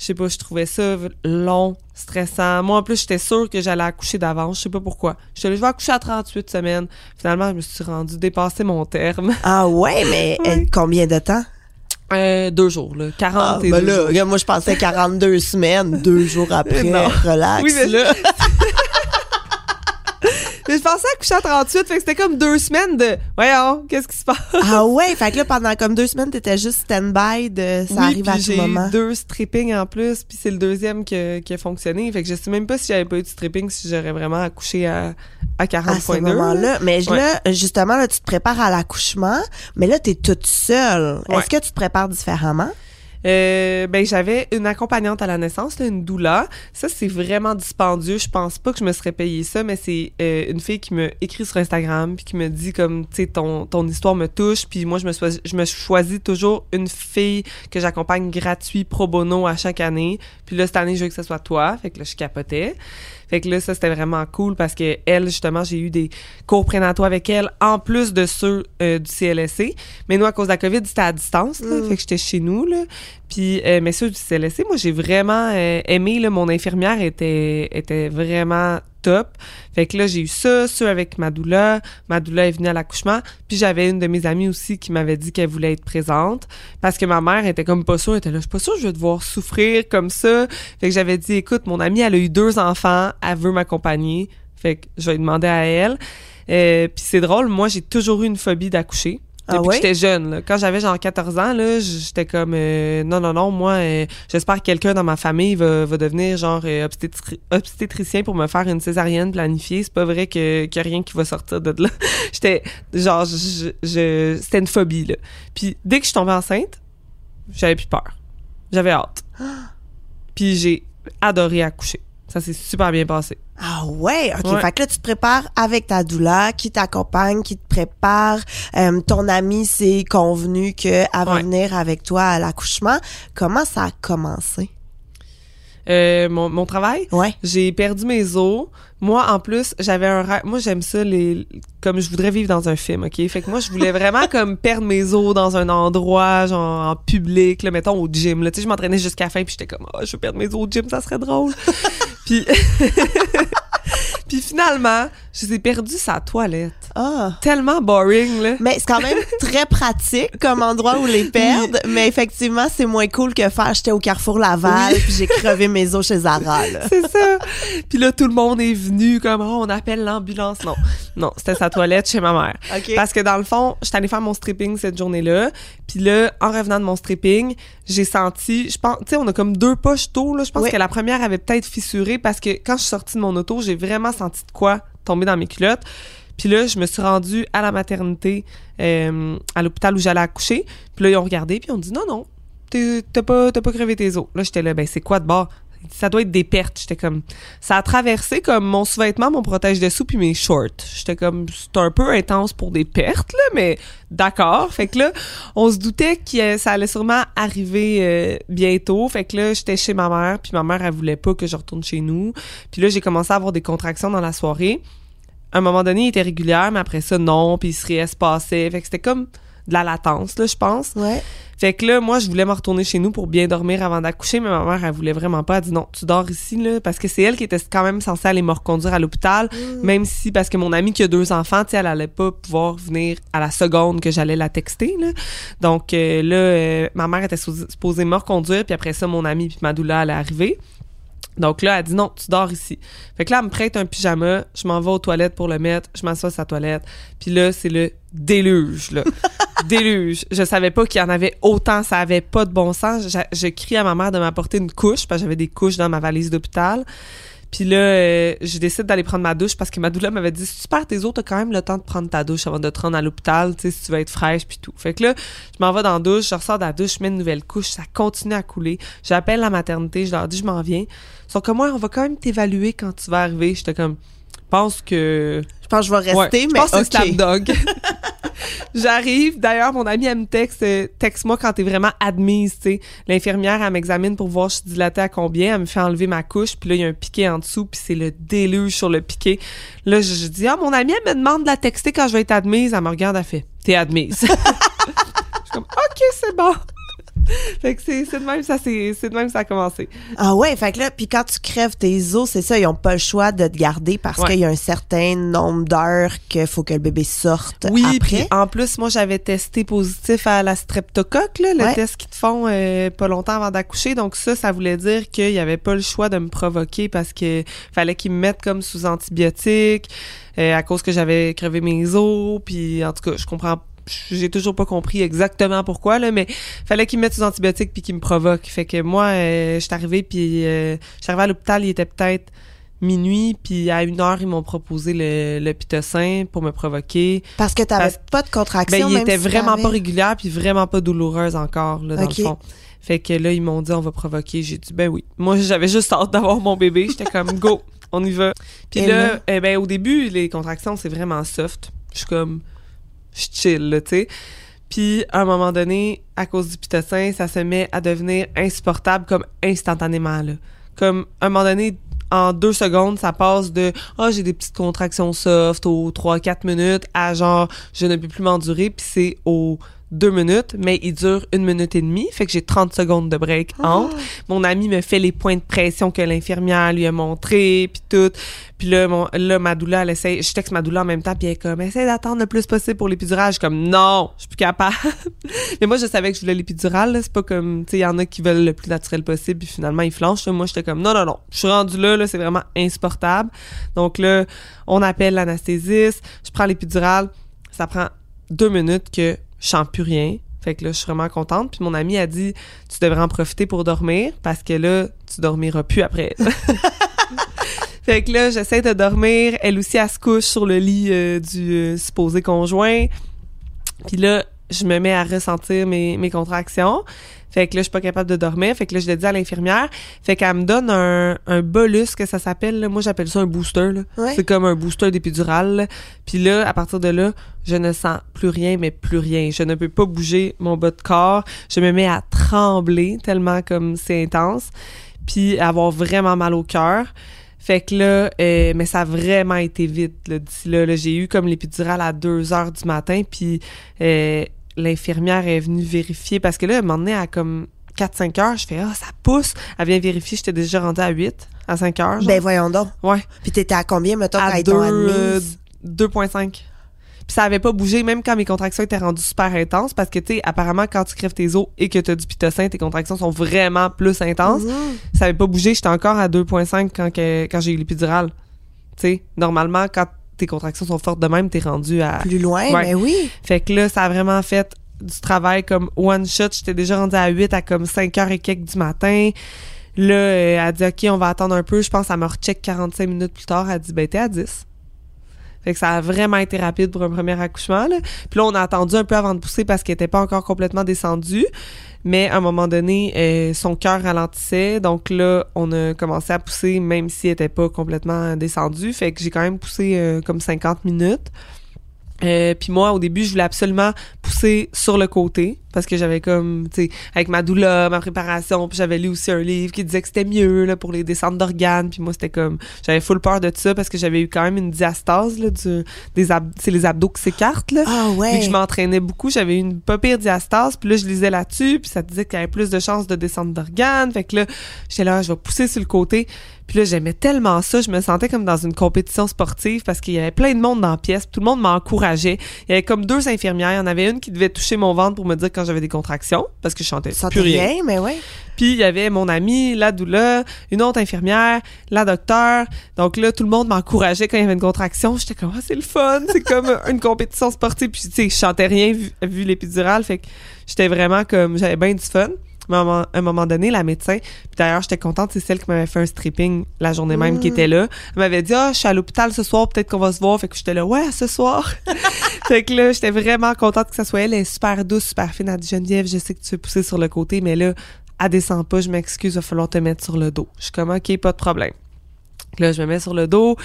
Je sais pas, je trouvais ça long, stressant. Moi, en plus, j'étais sûre que j'allais accoucher d'avance. Je sais pas pourquoi. Là, je vais accoucher à 38 semaines. Finalement, je me suis rendue dépasser mon terme. (laughs) Ah ouais, mais euh, combien de temps? Euh, deux jours, là. 40 Ah, et ben deux là, jours. moi, je pensais 42 semaines, deux jours (laughs) après, Non. relax. Oui, mais là. Je pensais accoucher à 38, fait que c'était comme deux semaines de voyons, qu'est-ce qui se passe? Ah ouais, fait que là, pendant comme deux semaines, t'étais juste stand-by de ça Oui, arrive à tout j'ai moment. eu deux strippings en plus, puis c'est le deuxième qui a, qui a fonctionné. Fait que je sais même pas si j'avais pas eu de stripping, si j'aurais vraiment accouché à, à à ce 40.2. moment-là. Mais Ouais. là, justement, là, tu te prépares à l'accouchement, mais là, t'es toute seule. Ouais. Est-ce que tu te prépares différemment? Euh, ben j'avais une accompagnante à la naissance, là, une doula. Ça c'est vraiment dispendieux. Je pense pas que je me serais payé ça, mais c'est euh, une fille qui me écrit sur Instagram puis qui me dit comme tu sais ton ton histoire me touche puis moi je me choisis, je me choisis toujours une fille que j'accompagne gratuit pro bono à chaque année. Puis là cette année je veux que ce soit toi. Fait que là je capotais. Fait que là, ça, c'était vraiment cool parce que elle, justement, j'ai eu des cours prénataux avec elle, en plus de ceux euh, du CLSC. Mais nous, à cause de la COVID, c'était à distance, là. Mm. Fait que j'étais chez nous, là. Puis, euh, mais ceux du CLSC, moi, j'ai vraiment euh, aimé, là. Mon infirmière était, était vraiment top. Fait que là, j'ai eu ça, ceux avec ma doula. Ma doula est venue à l'accouchement. Puis j'avais une de mes amies aussi qui m'avait dit qu'elle voulait être présente. Parce que ma mère était comme pas sûre. Elle était là, je suis pas sûre je vais devoir souffrir comme ça. Fait que j'avais dit, écoute, mon amie, elle a eu deux enfants. Elle veut m'accompagner. Fait que je vais demander à elle. Euh, puis c'est drôle, moi, j'ai toujours eu une phobie d'accoucher. Ah Depuis ouais? que j'étais jeune. là. Quand j'avais genre 14 ans, là, j'étais comme euh, non, non, non, moi, euh, j'espère que quelqu'un dans ma famille va, va devenir genre euh, obstétri- obstétricien pour me faire une césarienne planifiée. C'est pas vrai que qu'il y a rien qui va sortir de là. (laughs) j'étais genre, je, je- c'était une phobie, là. Puis dès que je suis tombée enceinte, j'avais plus peur. J'avais hâte. (gasps) Puis j'ai adoré accoucher. Ça s'est super bien passé. Ah ouais, ok. Ouais. Fait que là, tu te prépares avec ta doula, qui t'accompagne, qui te prépare. Euh, ton ami s'est convenu qu'elle va Ouais. venir avec toi à l'accouchement. Comment ça a commencé? Euh, mon, mon travail, Ouais. J'ai perdu mes os. Moi, en plus, j'avais un rêve. Moi, j'aime ça, les, comme je voudrais vivre dans un film, OK? Fait que moi, je voulais vraiment (laughs) comme perdre mes os dans un endroit, genre en public, là, mettons au gym. Là. Tu sais, je m'entraînais jusqu'à la fin, puis j'étais comme, ah, je veux perdre mes os au gym, ça serait drôle. Puis, (laughs) puis finalement, je les ai perdus sa toilette. Ah. Tellement boring, là. Mais c'est quand même très pratique comme endroit où les perdre. Mais effectivement, c'est moins cool que faire j'étais au Carrefour Laval puis j'ai crevé mes os chez Zara. (laughs) C'est ça. Puis là, tout le monde est venu comme, oh, on appelle l'ambulance. Non, non, c'était sa toilette chez ma mère. Parce que dans le fond, j'étais allée faire mon stripping cette journée-là. Puis là, en revenant de mon stripping, j'ai senti, je pense, tu sais, on a comme deux poches d'eau, là. Je pense Oui. que la première avait peut-être fissuré parce que quand je suis sortie de mon auto, j'ai vraiment senti de quoi tomber dans mes culottes. Puis là, je me suis rendue à la maternité, euh, à l'hôpital où j'allais accoucher. Puis là, ils ont regardé, puis ils ont dit non, non, t'as pas, t'as pas crevé tes os. Là, j'étais là, ben c'est quoi de bord? Ça doit être des pertes. J'étais comme, ça a traversé comme mon sous-vêtement, mon protège-dessous puis mes shorts. J'étais comme, c'est un peu intense pour des pertes là, mais d'accord. Fait que là, on se doutait que ça allait sûrement arriver euh, bientôt. Fait que là, j'étais chez ma mère puis ma mère elle voulait pas que je retourne chez nous. Puis là, j'ai commencé à avoir des contractions dans la soirée. À un moment donné, il était régulière, mais après ça, non, puis il se réespaçait. Fait que c'était comme de la latence, là, je pense. Ouais. Fait que là, moi, je voulais me retourner chez nous pour bien dormir avant d'accoucher, mais ma mère, elle voulait vraiment pas. Elle dit non, tu dors ici, là, parce que c'est elle qui était quand même censée aller me reconduire à l'hôpital, même si, parce que mon amie qui a deux enfants, tu elle allait pas pouvoir venir à la seconde que j'allais la texter, là. Donc, euh, là, euh, ma mère était supposée- supposée me reconduire, puis après ça, mon amie puis ma doula allait arriver. Donc là, elle dit non, tu dors ici. Fait que là, elle me prête un pyjama, je m'en vais aux toilettes pour le mettre, je m'assois à sa toilette. Puis là, c'est le déluge, là. (laughs) déluge. Je savais pas qu'il y en avait autant, ça avait pas de bon sens. Je, je crie à ma mère de m'apporter une couche, parce que j'avais des couches dans ma valise d'hôpital. Puis là, euh, je décide d'aller prendre ma douche parce que ma doula m'avait dit si tu perds tes os, t'as quand même le temps de prendre ta douche avant de te rendre à l'hôpital, tu sais, si tu veux être fraîche puis tout. Fait que là, je m'en vais dans la douche, je ressors de la douche, je mets une nouvelle couche, ça continue à couler. J'appelle la maternité, je leur dis je m'en viens. Ils sont comme moi, on va quand même t'évaluer quand tu vas arriver. J'étais comme pense que Je pense que je vais Ouais, rester, je mais pense que c'est Dog. (laughs) J'arrive. D'ailleurs, mon amie, elle me texte, euh, texte-moi quand t'es vraiment admise, tu sais. L'infirmière, elle m'examine pour voir si je suis dilatée à combien. Elle me fait enlever ma couche, puis là, il y a un piqué en dessous, puis c'est le déluge sur le piqué. Là, je, je dis, ah, mon amie, elle me demande de la texter quand je vais être admise. Elle me regarde, elle fait, t'es admise. (laughs) je suis comme, OK, c'est bon. (laughs) fait que c'est de même ça c'est de même ça a commencé. Ah ouais, fait que là, puis quand tu crèves tes os, c'est ça, ils ont pas le choix de te garder parce Ouais. qu'il y a un certain nombre d'heures qu'il faut que le bébé sorte Oui, après. puis en plus moi j'avais testé positif à la streptocoque là, le Ouais. test qu'ils te font euh, pas longtemps avant d'accoucher. Donc ça ça voulait dire qu'il y avait pas le choix de me provoquer parce que fallait qu'ils me mettent comme sous antibiotiques euh, à cause que j'avais crevé mes os puis en tout cas, je comprends j'ai toujours pas compris exactement pourquoi là mais fallait qu'ils me mettent sous antibiotiques puis qu'ils me provoquent fait que moi euh, je suis arrivée puis euh, je suis arrivée à l'hôpital il était peut-être minuit puis à une heure ils m'ont proposé le, le pitocin pour me provoquer Parce que t'avais pas de contraction. ben, il était si vraiment pas régulière puis vraiment pas douloureuse encore là dans le fond. Fait que là ils m'ont dit on va provoquer, j'ai dit ben oui. Moi j'avais juste hâte d'avoir mon bébé, j'étais comme go, on y va. Puis Et là, là? eh ben au début les contractions c'est vraiment soft. Je suis comme je chill tu sais. Puis à un moment donné, à cause du pitocin, ça se met à devenir insupportable comme instantanément là. Comme à un moment donné en deux secondes, ça passe de ah j'ai des petites contractions soft aux 3-4 minutes à genre je ne peux plus m'endurer puis c'est aux deux minutes, mais il dure une minute et demie, fait que j'ai 30 secondes de break entre. Mon ami me fait les points de pression que l'infirmière lui a montré, puis tout. Puis là, mon, là, ma doula, elle essaie, je texte ma doula en même temps, puis elle est comme, essaie d'attendre le plus possible pour l'épidural. Je suis comme, non, je suis plus capable. (laughs) mais moi, je savais que je voulais l'épidural, là. C'est pas comme, tu sais, il y en a qui veulent le plus naturel possible, puis finalement, ils flanchent. Moi, j'étais comme, non, non, non, je suis rendue là, là, c'est vraiment insupportable. Donc là, on appelle l'anesthésiste, je prends l'épidural. Ça prend deux minutes que je sens plus rien. Fait que là, je suis vraiment contente. Puis mon amie a dit, tu devrais en profiter pour dormir parce que là, tu dormiras plus après. (laughs) fait que là, j'essaie de dormir. Elle aussi, elle se couche sur le lit euh, du euh, supposé conjoint. Puis là, je me mets à ressentir mes, mes contractions. Fait que là, je suis pas capable de dormir. Fait que là, je le dis à l'infirmière. Fait qu'elle me donne un, un bolus, que ça s'appelle. Moi, j'appelle ça un booster. là. Ouais. C'est comme un booster d'épidural. là. Puis là, à partir de là, je ne sens plus rien, mais plus rien. Je ne peux pas bouger mon bas de corps. Je me mets à trembler tellement comme c'est intense. Puis avoir vraiment mal au cœur. Fait que là, euh, mais ça a vraiment été vite là, d'ici là. là. J'ai eu comme l'épidural à 2 heures du matin, puis euh, l'infirmière est venue vérifier parce que là, moment donné, à comme 4-5 heures, je fais « Ah, ça pousse! » Elle vient vérifier, j'étais déjà rendue à 8, à 5 heures. genre. Ben voyons donc. ouais, Puis t'étais à combien, mettons, quand à t'ont 2, euh, admise? 2.5. Puis ça avait pas bougé, même quand mes contractions étaient rendues super intenses, parce que, tu sais, apparemment, quand tu crèves tes os et que tu as du pitocin, tes contractions sont vraiment plus intenses. Mhm. Ça avait pas bougé, j'étais encore à 2.5 quand, que- quand j'ai eu l'épidural. Tu sais, normalement, quand tes contractions sont fortes de même, t'es rendu à... Plus loin, Ouais. mais oui. Fait que là, ça a vraiment fait du travail comme one shot. J'étais déjà rendue à 8 à comme 5 heures et quelques du matin. Là, euh, elle a dit, OK, on va attendre un peu. Je pense qu'elle me recheck 45 minutes plus tard. Elle a dit, ben, t'es à 10. Fait que ça a vraiment été rapide pour un premier accouchement. Là. Puis là, on a attendu un peu avant de pousser parce qu'elle était pas encore complètement descendue. Mais à un moment donné, euh, son cœur ralentissait. Donc là, on a commencé à pousser même si elle était pas complètement descendue. Fait que j'ai quand même poussé euh, comme 50 minutes. Euh, puis moi, au début, je voulais absolument pousser sur le côté parce que j'avais comme, tu sais, avec ma doula, ma préparation, puis j'avais lu aussi un livre qui disait que c'était mieux là pour les descentes d'organes. Puis moi, c'était comme, j'avais full peur de ça parce que j'avais eu quand même une diastase là, du, des ab- c'est les abdos qui s'écartent là. Ah ouais. que je m'entraînais beaucoup, j'avais eu une pas pire diastase, puis là je lisais là-dessus, puis ça disait qu'il y avait plus de chances de descendre d'organes, fait que là j'étais là, je vais pousser sur le côté. Puis là j'aimais tellement ça, je me sentais comme dans une compétition sportive parce qu'il y avait plein de monde dans la pièce, tout le monde m'encourageait. Il y avait comme deux infirmières, il y en avait une qui devait toucher mon ventre pour me dire quand j'avais des contractions parce que je chantais plus rien. rien, mais ouais. Puis il y avait mon amie, la doula, une autre infirmière, la docteur. Donc là, tout le monde m'encourageait quand il y avait une contraction. J'étais comme, ah, c'est le fun. C'est comme (laughs) une compétition sportive. Puis tu sais, je chantais rien vu, vu l'épidurale. Fait que j'étais vraiment comme, j'avais bien du fun. Mais à un moment- à un moment donné, la médecin, puis d'ailleurs, j'étais contente, c'est celle qui m'avait fait un stripping la journée même qui était là. Elle m'avait dit, ah, je suis à l'hôpital ce soir, peut-être qu'on va se voir. Fait que j'étais là, ouais, ce soir. (laughs) fait que là, j'étais vraiment contente que ça soit elle. Elle est super douce, super fine. Elle dit, Geneviève, je sais que tu veux pousser sur le côté, mais là, elle descend pas, je m'excuse, il va falloir te mettre sur le dos. Je suis comme, OK, pas de problème. Là, je me mets sur le dos,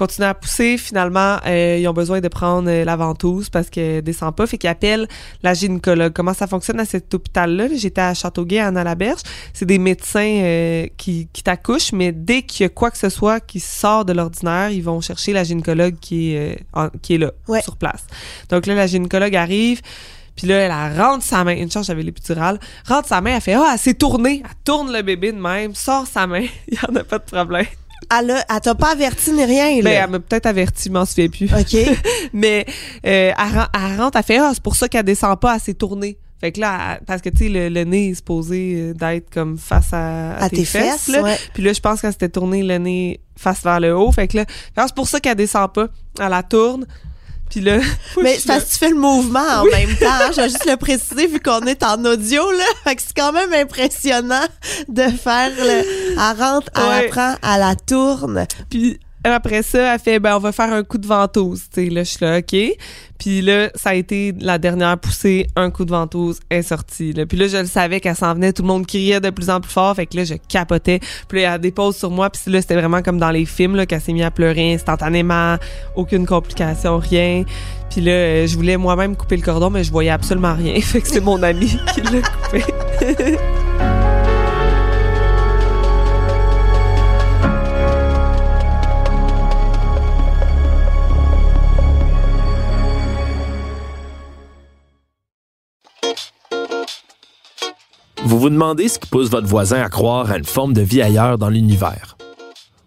continue à pousser. Finalement, euh, ils ont besoin de prendre euh, la ventouse parce qu'elle descend pas. Fait qu'ils appellent la gynécologue. Comment ça fonctionne à cet hôpital-là? J'étais à Châteauguay, à Anna-la-Berge. C'est des médecins euh, qui, qui t'accouchent, mais dès qu'il y a quoi que ce soit qui sort de l'ordinaire, ils vont chercher la gynécologue qui est, en- qui est là, Ouais. sur place. Donc là, la gynécologue arrive, Puis là, elle, rentre sa main. Une chance, j'avais l'épidurale. Rentre sa main, elle fait Ah, elle s'est tournée. Elle tourne le bébé de même, sort sa main. (laughs) Il y en a pas de problème. Elle, a- elle t'a pas averti ni rien, là. Ben, elle m'a peut-être averti, je m'en souviens plus. OK. (laughs) Mais euh, elle, elle rentre, elle fait Ah, c'est pour ça qu'elle descend pas, elle s'est tournée. Fait que là, elle- parce que tu sais, le, le nez est supposé euh, d'être comme face à, à À tes fesses, là. ouais. Puis là, je pense qu'elle s'était tournée le nez face vers le haut. Fait que là, c'est pour ça qu'elle descend pas. Elle la tourne. Puis là, (laughs) Mais tu fais le mouvement en même temps. hein. Je vais juste le préciser vu qu'on est en audio, là. Fait que c'est quand même impressionnant de faire le. Elle rentre, elle Ouais. la prend, elle la tourne. Puis après ça, elle fait ben on va faire un coup de ventouse. Tu sais là, je suis là OK. Puis là, ça a été la dernière poussée, un coup de ventouse est sorti. Puis là, je le savais qu'elle s'en venait, tout le monde criait de plus en plus fort, fait que là je capotais. Puis là, elle dépose sur moi, puis là c'était vraiment comme dans les films là qu'elle s'est mise à pleurer instantanément, aucune complication, rien. Puis là, euh, je voulais moi-même couper le cordon, mais je voyais absolument rien. (laughs) Fait que c'est mon ami qui l'a coupé. (laughs) Vous vous demandez ce qui pousse votre voisin à croire à une forme de vie ailleurs dans l'univers.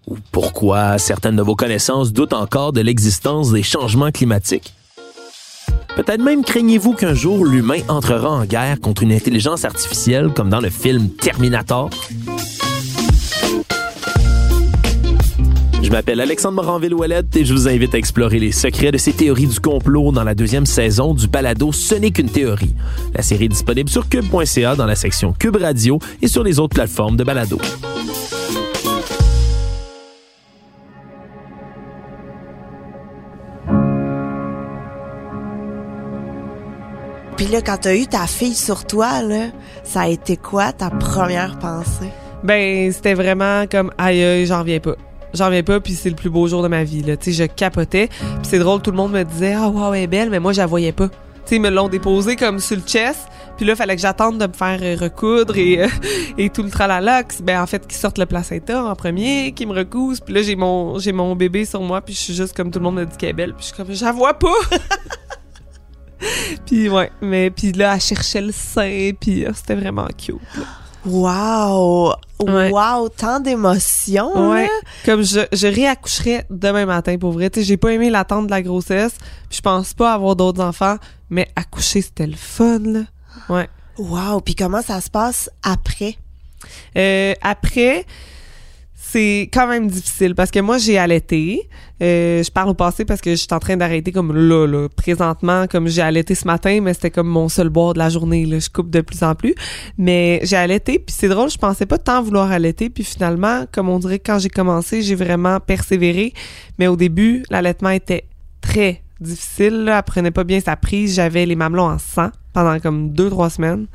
Ou pourquoi certaines de vos connaissances doutent encore de l'existence des changements climatiques? Peut-être même craignez-vous qu'un jour l'humain entrera en guerre contre une intelligence artificielle comme dans le film Terminator? Je m'appelle Alexandre Moranville-Ouellette et je vous invite à explorer les secrets de ces théories du complot dans la deuxième saison du balado Ce n'est qu'une théorie. La série est disponible sur cube.ca dans la section Cube Radio et sur les autres plateformes de balado. Puis là, quand t'as eu ta fille sur toi, là, ça a été quoi ta première pensée? Ben, c'était vraiment comme aïe, aïe, j'en reviens pas. J'en reviens pas, puis c'est le plus beau jour de ma vie. Là. Tu sais, je capotais. Puis c'est drôle, tout le monde me disait Ah, wow, elle est belle, mais moi, je la voyais pas. Ils me l'ont déposée comme sur le chest. Puis là, fallait que j'attende de me faire euh, recoudre et, euh, (laughs) et tout le tralala. Ben, en fait, qu'ils sortent le placenta en premier, qu'ils me recousent. Puis là, j'ai mon, j'ai mon bébé sur moi, puis je suis juste comme tout le monde me dit qu'elle est belle. Puis je suis comme, je la vois pas! (laughs) puis ouais, mais puis là, elle cherchait le sein, puis euh, c'était vraiment cute. Wow! Ouais. Wow! Tant d'émotions, Ouais. là. Comme je, je réaccoucherais demain matin pour vrai. Tu sais, j'ai pas aimé l'attente de la grossesse. Puis je pense pas avoir d'autres enfants, mais accoucher c'était le fun là. Ouais. Wow! Puis comment ça se passe après? Euh, après, c'est quand même difficile parce que moi j'ai allaité. Euh, je parle au passé parce que je suis en train d'arrêter comme là, là, présentement, comme j'ai allaité ce matin, mais c'était comme mon seul boire de la journée. Là, je coupe de plus en plus, mais j'ai allaité. Puis c'est drôle, je pensais pas tant vouloir allaiter. Puis finalement, comme on dirait quand j'ai commencé, j'ai vraiment persévéré. Mais au début, l'allaitement était très difficile. Là. Elle prenait pas bien sa prise. J'avais les mamelons en sang pendant comme deux trois semaines.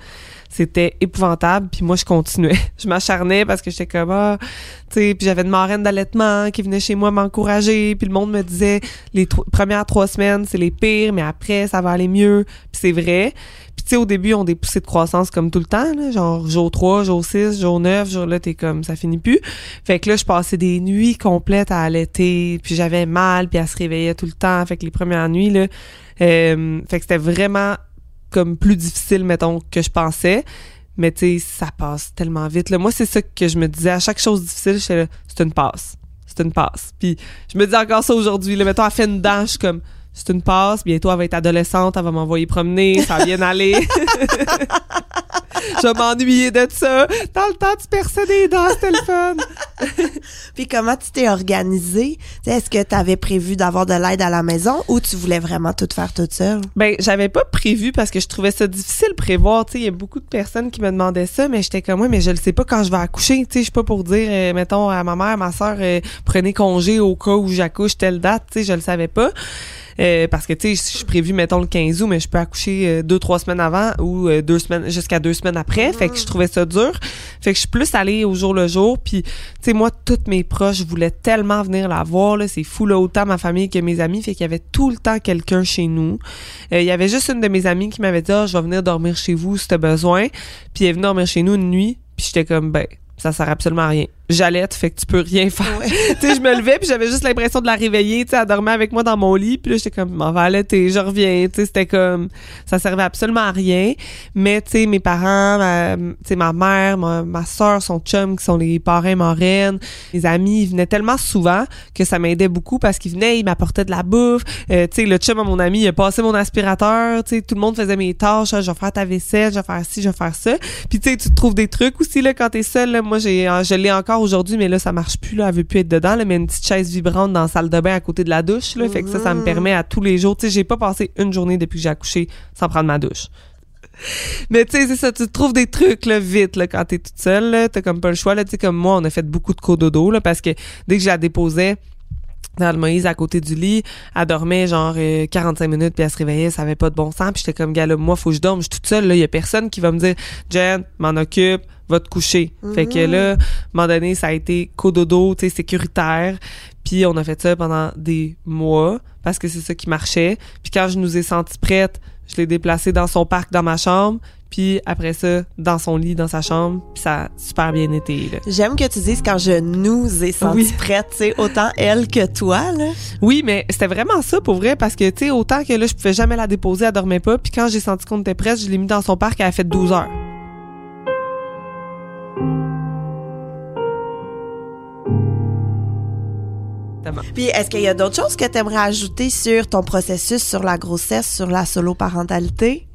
C'était épouvantable. Puis moi, je continuais. (laughs) Je m'acharnais parce que j'étais comme, ah, tu sais, puis j'avais une marraine d'allaitement qui venait chez moi m'encourager. Puis le monde me disait, les premières trois semaines, c'est les pires, mais après, ça va aller mieux. Puis c'est vrai. Puis tu sais, au début, on des poussées de croissance comme tout le temps, là, genre jour 3, jour 6, jour 9, jour là, t'es comme, ça finit plus. Fait que là, je passais des nuits complètes à allaiter, puis j'avais mal, puis elle se réveillait tout le temps. Fait que les premières nuits, là, euh, fait que c'était vraiment comme plus difficile, mettons, que je pensais. Mais tu sais, ça passe tellement vite. Là. Moi, c'est ça que je me disais. À chaque chose difficile, c'est une passe. C'est une passe. Puis je me dis encore ça aujourd'hui. Mettons, elle fait une dent, je suis comme, c'est une passe. Bientôt, elle va être adolescente, elle va m'envoyer promener, ça va bien aller. (laughs) (laughs) (laughs) je m'ennuyer de ça. Dans le temps, tu perçais des dents, c'était le fun. (laughs) Puis comment tu t'es organisé? Tu sais, Est-ce que tu avais prévu d'avoir de l'aide à la maison ou tu voulais vraiment tout faire toute seule? Ben, j'avais pas prévu parce que je trouvais ça difficile de prévoir. Tu sais, il y a beaucoup de personnes qui me demandaient ça, mais j'étais comme, ouais, mais je le sais pas quand je vais accoucher. Tu sais, je suis pas pour dire, euh, mettons, à ma mère, ma soeur, prenez congé au cas où j'accouche telle date. Tu sais, je le savais pas. Euh, parce que tu sais, je suis prévu mettons le 15 août, mais je peux accoucher euh, deux trois semaines avant ou euh, deux semaines jusqu'à deux semaines après. Fait que je trouvais ça dur. Fait que je suis plus allée au jour le jour. Puis tu sais, moi, toutes mes proches voulaient tellement venir la voir. Là, c'est fou là, autant ma famille que mes amis. Fait qu'il y avait tout le temps quelqu'un chez nous. Il y avait juste une de mes amies qui m'avait dit, ah, je vais venir dormir chez vous si t'as besoin. Puis elle est venue dormir chez nous une nuit. Puis j'étais comme, ben, ça sert absolument à rien. J'allais, fait que tu peux rien faire. (laughs) tu sais, je me levais puis j'avais juste l'impression de la réveiller, tu sais, elle dormait avec moi dans mon lit, puis là j'étais comme m'en va allaiter, je reviens, tu sais, c'était comme ça servait absolument à rien. Mais tu sais, mes parents, ma, tu sais, ma mère, ma, ma soeur, son chum qui sont les parrains marraines, mes amis, ils venaient tellement souvent que ça m'aidait beaucoup parce qu'ils venaient, ils m'apportaient de la bouffe. Euh, tu sais, le chum à mon ami, il a passé mon aspirateur, tu sais, tout le monde faisait mes tâches, je vais faire ta vaisselle, je vais faire ci, je vais faire ça. Puis tu sais, tu trouves des trucs aussi là quand t'es seule. Là. Moi, j'ai, je l'ai encore aujourd'hui, mais là, ça marche plus. Là, elle veut plus être dedans. Là, mais une petite chaise vibrante dans la salle de bain à côté de la douche. Là, Fait que ça, ça me permet à tous les jours. Tu sais, j'ai pas passé une journée depuis que j'ai accouché sans prendre ma douche. Mais tu sais, c'est ça, tu trouves des trucs là, vite là, quand t'es toute seule. T'as comme pas le choix. Là, tu sais, comme moi, on a fait beaucoup de cododo là, parce que dès que je la déposais dans le Moïse à côté du lit, elle dormait genre 45 euh, minutes puis elle se réveillait, ça avait pas de bon sens puis j'étais comme gars là, moi faut que je dorme, je suis toute seule là, il y a personne qui va me dire Jen, m'en occupe, va te coucher. Fait que là, à un moment donné, ça a été cododo, tu sais, sécuritaire. Puis on a fait ça pendant des mois parce que c'est ça qui marchait. Puis quand je nous ai senti prête, je l'ai déplacée dans son parc dans ma chambre. Puis après ça, dans son lit, dans sa chambre, puis ça a super bien été. J'aime que tu dises quand je nous ai senti prête, tu sais, autant elle que toi, là. Oui, mais c'était vraiment ça pour vrai, parce que, tu sais, autant que là, je pouvais jamais la déposer, elle dormait pas, puis quand j'ai senti qu'on était prête, je l'ai mis dans son parc, elle a fait 12 heures. Puis est-ce qu'il y a d'autres choses que tu aimerais ajouter sur ton processus sur la grossesse, sur la solo-parentalité?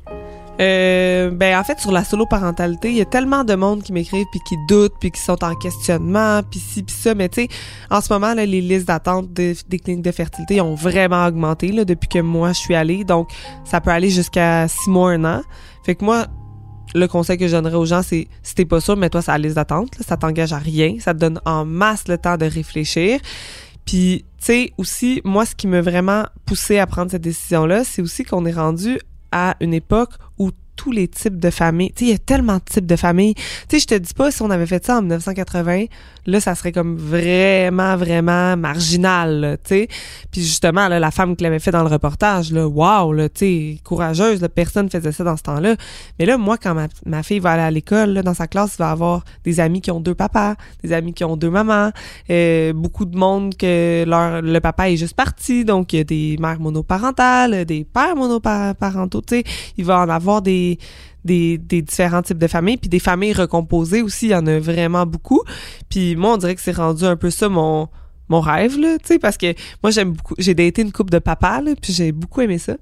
Euh, ben en fait sur la solo parentalité, il y a tellement de monde qui m'écrivent puis qui doutent puis qui sont en questionnement puis ci puis ça mais tu sais en ce moment là, les listes d'attente des cliniques de fertilité ont vraiment augmenté là, depuis que moi je suis allée donc ça peut aller jusqu'à six mois un an. Fait que moi le conseil que je donnerais aux gens, c'est si t'es pas sûr, mets-toi sur la liste d'attente. Ça t'engage à rien. Ça te donne en masse le temps de réfléchir. Puis, tu sais, aussi, moi, ce qui m'a vraiment poussé à prendre cette décision-là, c'est aussi qu'on est rendu à une époque où tous les types de familles. Tu sais, il y a tellement de types de familles. Tu sais, je te dis pas si on avait fait ça en 1980, là, ça serait comme vraiment, vraiment marginal, tu sais. Puis justement, là, la femme qui l'avait fait dans le reportage, là, wow, là, tu sais, courageuse, là, personne faisait ça dans ce temps-là. Mais là, moi, quand ma, fille va aller à l'école, dans sa classe, il va avoir des amis qui ont deux papas, des amis qui ont deux mamans, euh, beaucoup de monde que leur, le papa est juste parti, donc il y a des mères monoparentales, des pères monoparentaux, tu sais. Il va en avoir des des, différents types de familles, puis des familles recomposées aussi, il y en a vraiment beaucoup. Puis moi, on dirait que c'est rendu un peu ça mon mon rêve là, tu sais parce que moi j'aime beaucoup j'ai daté une couple de papa là, puis j'ai beaucoup aimé ça.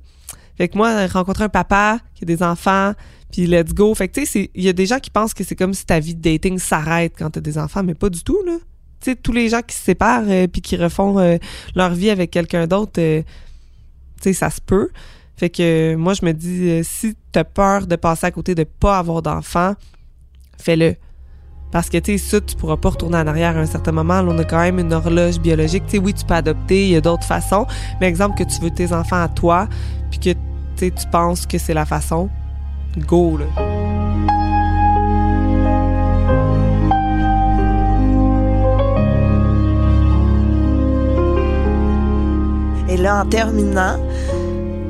Fait que moi rencontrer un papa qui a des enfants, puis let's go. Fait que tu sais il y a des gens qui pensent que c'est comme si ta vie de dating s'arrête quand t'as des enfants, mais pas du tout là. Tu sais tous les gens qui se séparent euh, puis qui refont euh, leur vie avec quelqu'un d'autre euh, tu sais ça se peut. Fait que moi, je me dis, euh, si t'as peur de passer à côté de pas avoir d'enfant, fais-le. Parce que, tu sais, ça, tu pourras pas retourner en arrière à un certain moment. Là, on a quand même une horloge biologique. Tu sais, oui, tu peux adopter, il y a d'autres façons. Mais exemple que tu veux tes enfants à toi, puis que, tu tu penses que c'est la façon, go, là. Et là, en terminant,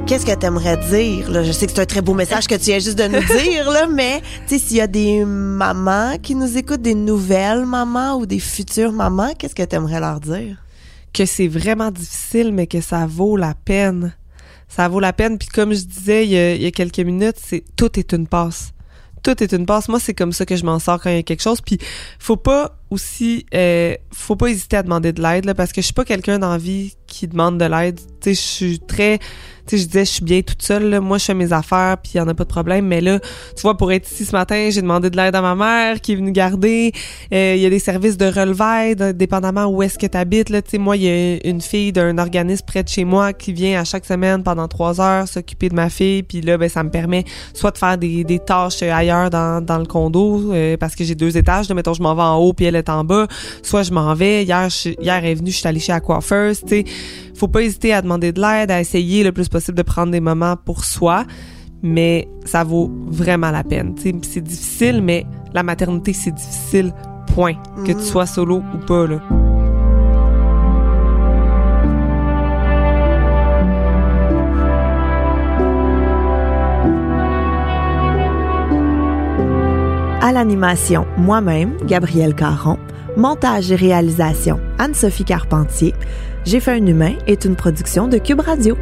qu'est-ce que tu aimerais dire? Là? Je sais que c'est un très beau message que tu viens juste de nous (laughs) dire, là, mais s'il y a des mamans qui nous écoutent, des nouvelles mamans ou des futures mamans, qu'est-ce que tu aimerais leur dire? Que c'est vraiment difficile, mais que ça vaut la peine. Ça vaut la peine. Puis comme je disais il y a, il y a quelques minutes, c'est tout est une passe tout est une passe. Moi, c'est comme ça que je m'en sors quand il y a quelque chose. Puis, faut pas aussi, euh, faut pas hésiter à demander de l'aide, parce que je suis pas quelqu'un d'envie qui demande de l'aide. Tu sais, je suis très, tu sais, je disais, je suis bien toute seule, là. Moi, je fais mes affaires, puis il y en a pas de problème. Mais là, tu vois, pour être ici ce matin, j'ai demandé de l'aide à ma mère qui est venue garder. Euh, il y a des services de relevaide, dépendamment où est-ce que tu habites, là. Tu sais, moi, il y a une fille d'un organisme près de chez moi qui vient à chaque semaine pendant trois heures s'occuper de ma fille. Puis là, ben, ça me permet soit de faire des, des tâches ailleurs dans, dans le condo, euh, parce que j'ai deux étages. Là, mettons, je m'en vais en haut, puis elle en bas. Soit je m'en vais. Hier, je, hier, elle est venue, je suis allée chez Aquafirst, tu sais faut pas hésiter à demander de l'aide, à essayer le plus possible de prendre des moments pour soi, mais ça vaut vraiment la peine. C'est difficile, mais la maternité, c'est difficile, point. Que tu mm. sois solo ou pas, là. L'animation, moi-même, Gabrielle Caron. Montage et réalisation, Anne-Sophie Carpentier. J'ai fait un humain est une production de Cube Radio.